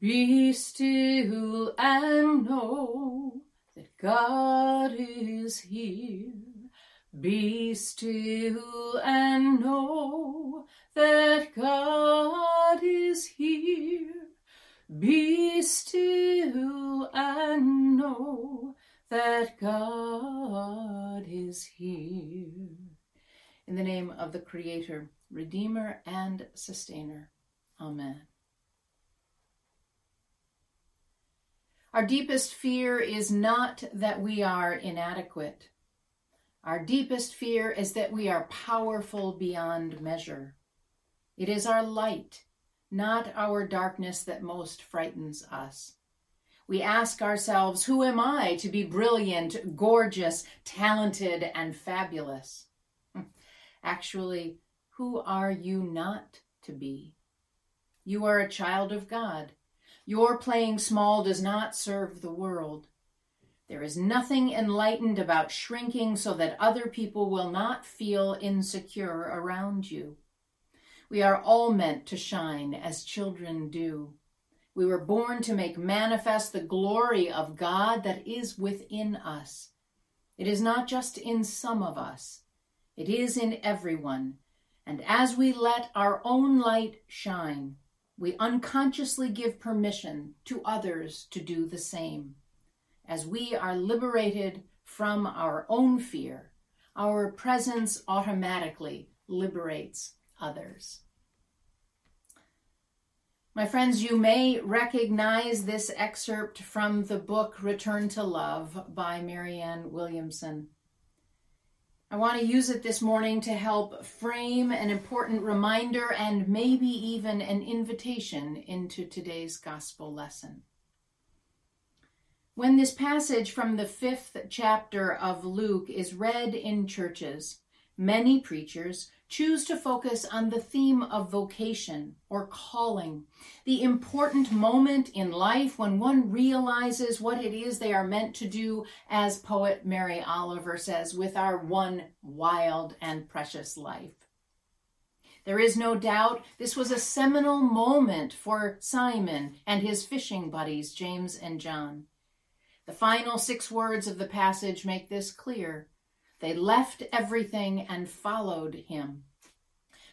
Be still and know that God is here. Be still and know that God is here. Be still and know that God is here. In the name of the Creator, Redeemer, and Sustainer. Amen. Our deepest fear is not that we are inadequate. Our deepest fear is that we are powerful beyond measure. It is our light, not our darkness, that most frightens us. We ask ourselves, Who am I to be brilliant, gorgeous, talented, and fabulous? Actually, who are you not to be? You are a child of God. Your playing small does not serve the world. There is nothing enlightened about shrinking so that other people will not feel insecure around you. We are all meant to shine as children do. We were born to make manifest the glory of God that is within us. It is not just in some of us, it is in everyone. And as we let our own light shine, we unconsciously give permission to others to do the same. As we are liberated from our own fear, our presence automatically liberates others. My friends, you may recognize this excerpt from the book Return to Love by Marianne Williamson. I want to use it this morning to help frame an important reminder and maybe even an invitation into today's gospel lesson. When this passage from the fifth chapter of Luke is read in churches, many preachers choose to focus on the theme of vocation or calling, the important moment in life when one realizes what it is they are meant to do, as poet Mary Oliver says, with our one wild and precious life. There is no doubt this was a seminal moment for Simon and his fishing buddies, James and John. The final six words of the passage make this clear. They left everything and followed him.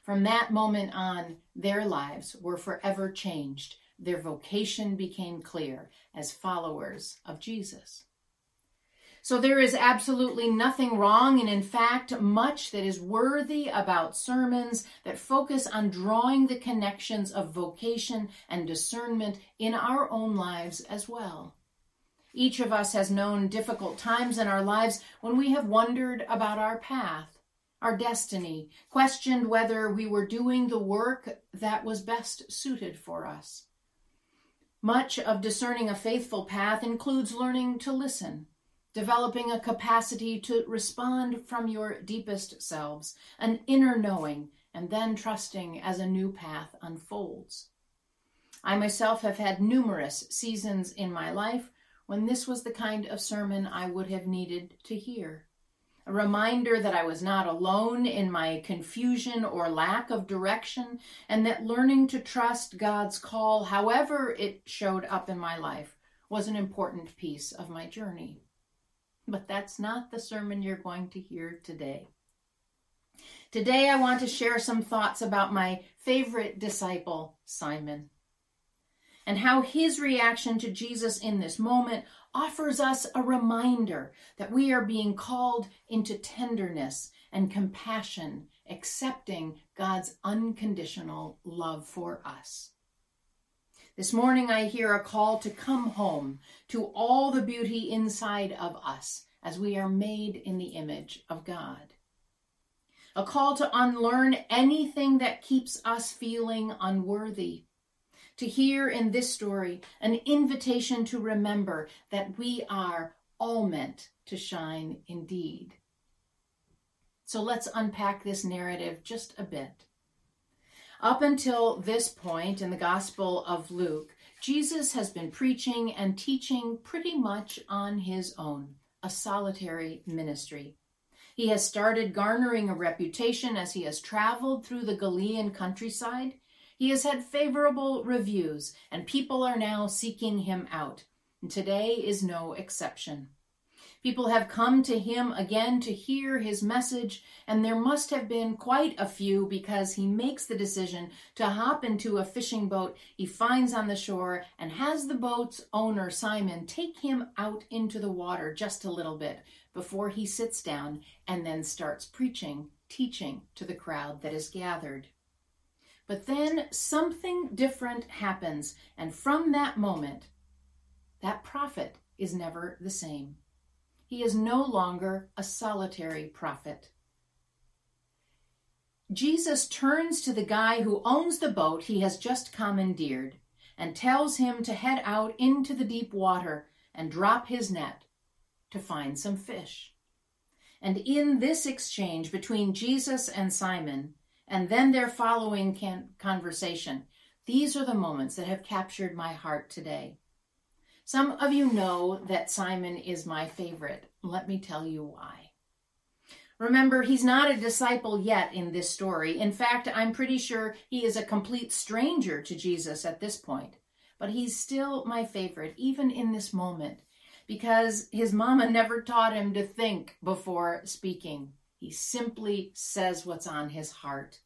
From that moment on, their lives were forever changed. Their vocation became clear as followers of Jesus. So there is absolutely nothing wrong, and in fact, much that is worthy about sermons that focus on drawing the connections of vocation and discernment in our own lives as well. Each of us has known difficult times in our lives when we have wondered about our path, our destiny, questioned whether we were doing the work that was best suited for us. Much of discerning a faithful path includes learning to listen, developing a capacity to respond from your deepest selves, an inner knowing, and then trusting as a new path unfolds. I myself have had numerous seasons in my life when this was the kind of sermon I would have needed to hear. A reminder that I was not alone in my confusion or lack of direction, and that learning to trust God's call, however it showed up in my life, was an important piece of my journey. But that's not the sermon you're going to hear today. Today, I want to share some thoughts about my favorite disciple, Simon and how his reaction to Jesus in this moment offers us a reminder that we are being called into tenderness and compassion, accepting God's unconditional love for us. This morning, I hear a call to come home to all the beauty inside of us as we are made in the image of God. A call to unlearn anything that keeps us feeling unworthy to hear in this story an invitation to remember that we are all meant to shine indeed. So let's unpack this narrative just a bit. Up until this point in the Gospel of Luke, Jesus has been preaching and teaching pretty much on his own, a solitary ministry. He has started garnering a reputation as he has traveled through the Galilean countryside He has had favorable reviews, and people are now seeking him out. And today is no exception. People have come to him again to hear his message, and there must have been quite a few because he makes the decision to hop into a fishing boat he finds on the shore and has the boat's owner, Simon, take him out into the water just a little bit before he sits down and then starts preaching, teaching to the crowd that is gathered. But then something different happens, and from that moment, that prophet is never the same. He is no longer a solitary prophet. Jesus turns to the guy who owns the boat he has just commandeered and tells him to head out into the deep water and drop his net to find some fish. And in this exchange between Jesus and Simon, and then their following can- conversation. These are the moments that have captured my heart today. Some of you know that Simon is my favorite. Let me tell you why. Remember, he's not a disciple yet in this story. In fact, I'm pretty sure he is a complete stranger to Jesus at this point. But he's still my favorite, even in this moment, because his mama never taught him to think before speaking. He simply says what's on his heart.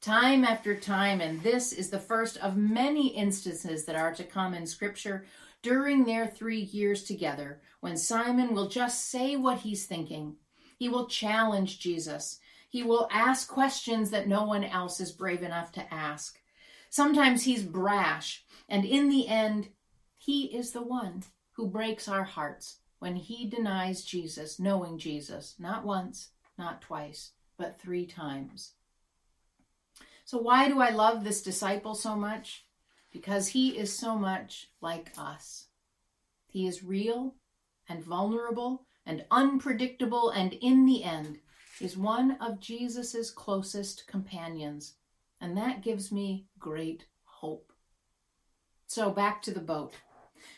Time after time, and this is the first of many instances that are to come in Scripture during their three years together, when Simon will just say what he's thinking. He will challenge Jesus. He will ask questions that no one else is brave enough to ask. Sometimes he's brash, and in the end, he is the one who breaks our hearts when he denies Jesus, knowing Jesus, not once, not twice, but three times. So, why do I love this disciple so much? Because he is so much like us. He is real and vulnerable and unpredictable, and in the end, is one of Jesus' closest companions. And that gives me great hope. So, back to the boat.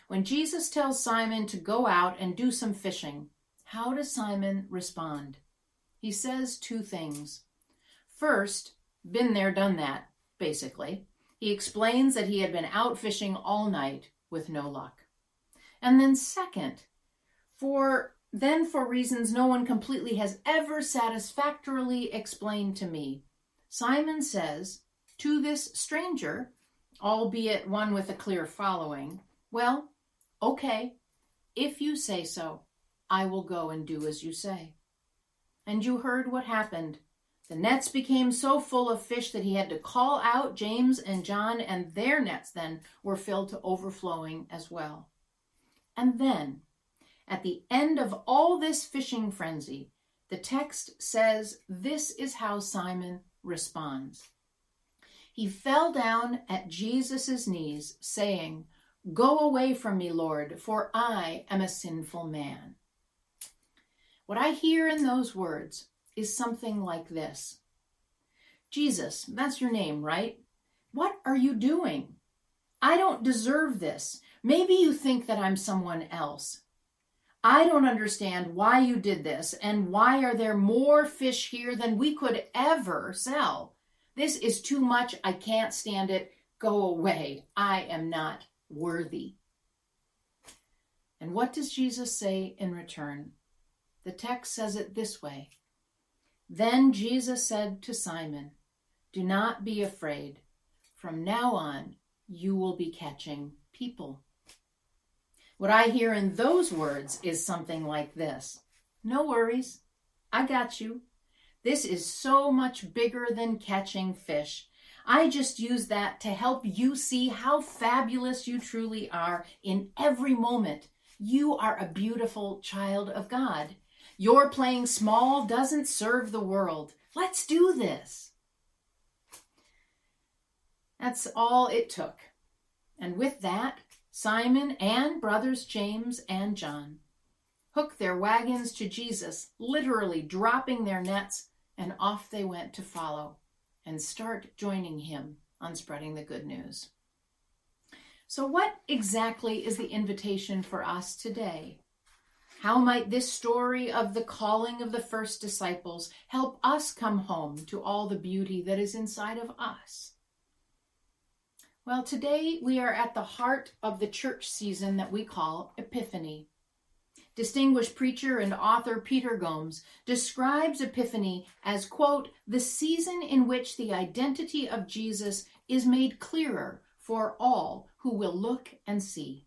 When Jesus tells Simon to go out and do some fishing, how does Simon respond? He says two things. First, been there, done that, basically. He explains that he had been out fishing all night with no luck. And then, second, for then for reasons no one completely has ever satisfactorily explained to me, Simon says to this stranger, albeit one with a clear following, Well, okay, if you say so, I will go and do as you say. And you heard what happened. The nets became so full of fish that he had to call out James and John, and their nets then were filled to overflowing as well. And then, at the end of all this fishing frenzy, the text says this is how Simon responds. He fell down at Jesus' knees, saying, Go away from me, Lord, for I am a sinful man. What I hear in those words is something like this Jesus, that's your name, right? What are you doing? I don't deserve this. Maybe you think that I'm someone else. I don't understand why you did this and why are there more fish here than we could ever sell. This is too much. I can't stand it. Go away. I am not worthy. And what does Jesus say in return? The text says it this way Then Jesus said to Simon, Do not be afraid. From now on, you will be catching people. What I hear in those words is something like this No worries, I got you. This is so much bigger than catching fish. I just use that to help you see how fabulous you truly are in every moment. You are a beautiful child of God. Your playing small doesn't serve the world. Let's do this. That's all it took. And with that, Simon and brothers James and John hooked their wagons to Jesus, literally dropping their nets, and off they went to follow and start joining him on spreading the good news. So, what exactly is the invitation for us today? How might this story of the calling of the first disciples help us come home to all the beauty that is inside of us? Well, today we are at the heart of the church season that we call Epiphany. Distinguished preacher and author Peter Gomes describes Epiphany as, quote, the season in which the identity of Jesus is made clearer for all who will look and see.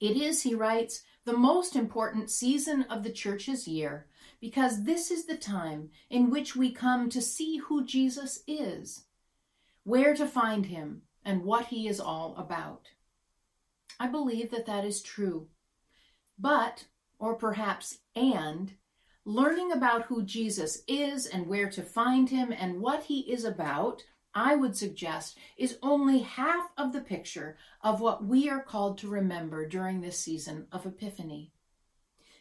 It is, he writes, the most important season of the church's year because this is the time in which we come to see who Jesus is, where to find him, and what he is all about. I believe that that is true. But, or perhaps and, learning about who Jesus is and where to find him and what he is about, I would suggest, is only half of the picture of what we are called to remember during this season of Epiphany.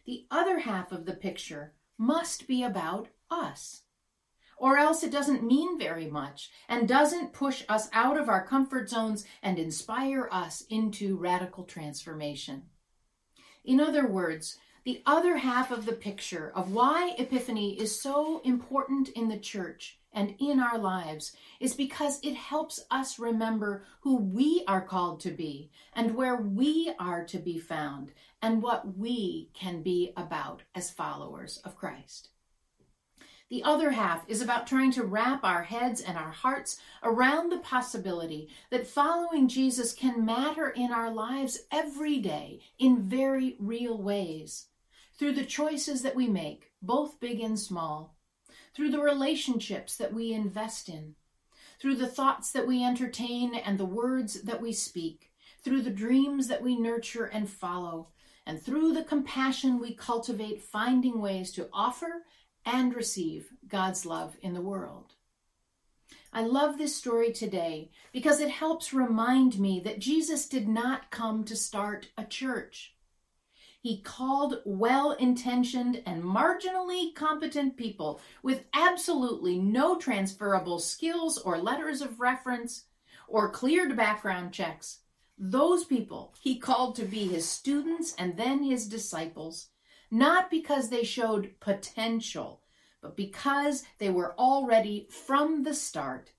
The other half of the picture must be about us. Or else it doesn't mean very much and doesn't push us out of our comfort zones and inspire us into radical transformation. In other words, the other half of the picture of why Epiphany is so important in the church and in our lives is because it helps us remember who we are called to be and where we are to be found and what we can be about as followers of Christ. The other half is about trying to wrap our heads and our hearts around the possibility that following Jesus can matter in our lives every day in very real ways. Through the choices that we make, both big and small, through the relationships that we invest in, through the thoughts that we entertain and the words that we speak, through the dreams that we nurture and follow, and through the compassion we cultivate, finding ways to offer and receive God's love in the world. I love this story today because it helps remind me that Jesus did not come to start a church. He called well intentioned and marginally competent people with absolutely no transferable skills or letters of reference or cleared background checks. Those people he called to be his students and then his disciples not because they showed potential, but because they were already from the start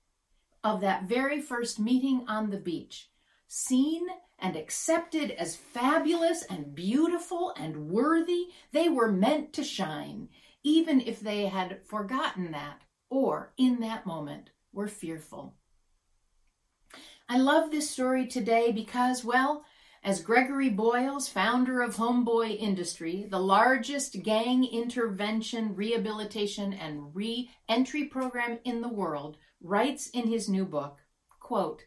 of that very first meeting on the beach, seen and accepted as fabulous and beautiful and worthy, they were meant to shine, even if they had forgotten that or in that moment were fearful. I love this story today because, well, as Gregory Boyles, founder of Homeboy Industry, the largest gang intervention, rehabilitation, and re entry program in the world, writes in his new book, quote,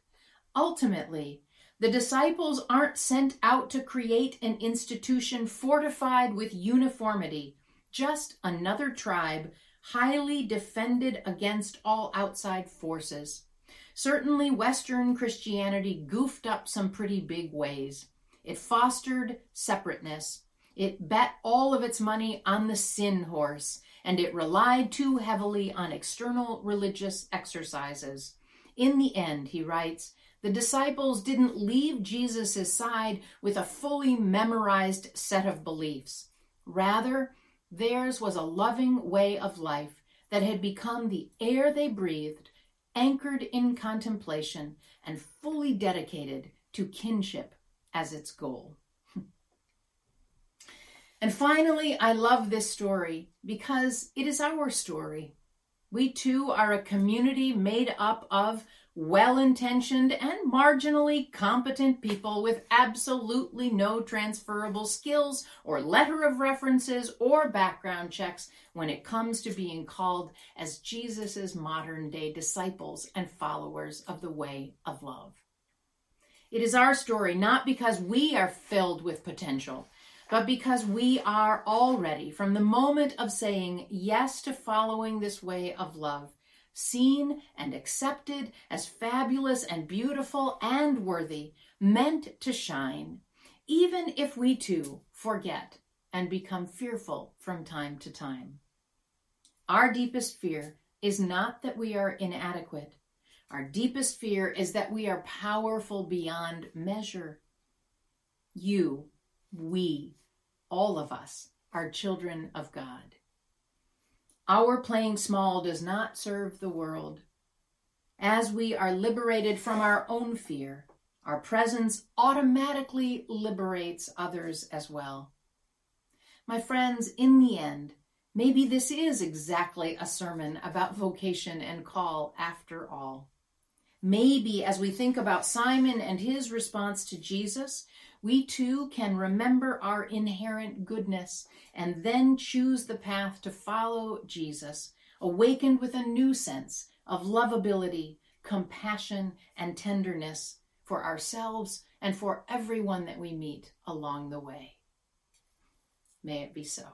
Ultimately, the disciples aren't sent out to create an institution fortified with uniformity, just another tribe highly defended against all outside forces. Certainly, Western Christianity goofed up some pretty big ways. It fostered separateness. It bet all of its money on the sin horse, and it relied too heavily on external religious exercises. In the end, he writes, the disciples didn't leave Jesus' side with a fully memorized set of beliefs. Rather, theirs was a loving way of life that had become the air they breathed anchored in contemplation and fully dedicated to kinship as its goal. and finally, I love this story because it is our story. We too are a community made up of well intentioned and marginally competent people with absolutely no transferable skills or letter of references or background checks when it comes to being called as Jesus' modern day disciples and followers of the way of love. It is our story not because we are filled with potential, but because we are already, from the moment of saying yes to following this way of love, seen and accepted as fabulous and beautiful and worthy, meant to shine, even if we too forget and become fearful from time to time. Our deepest fear is not that we are inadequate. Our deepest fear is that we are powerful beyond measure. You, we, all of us are children of God. Our playing small does not serve the world. As we are liberated from our own fear, our presence automatically liberates others as well. My friends, in the end, maybe this is exactly a sermon about vocation and call after all. Maybe as we think about Simon and his response to Jesus, we too can remember our inherent goodness and then choose the path to follow Jesus, awakened with a new sense of lovability, compassion, and tenderness for ourselves and for everyone that we meet along the way. May it be so.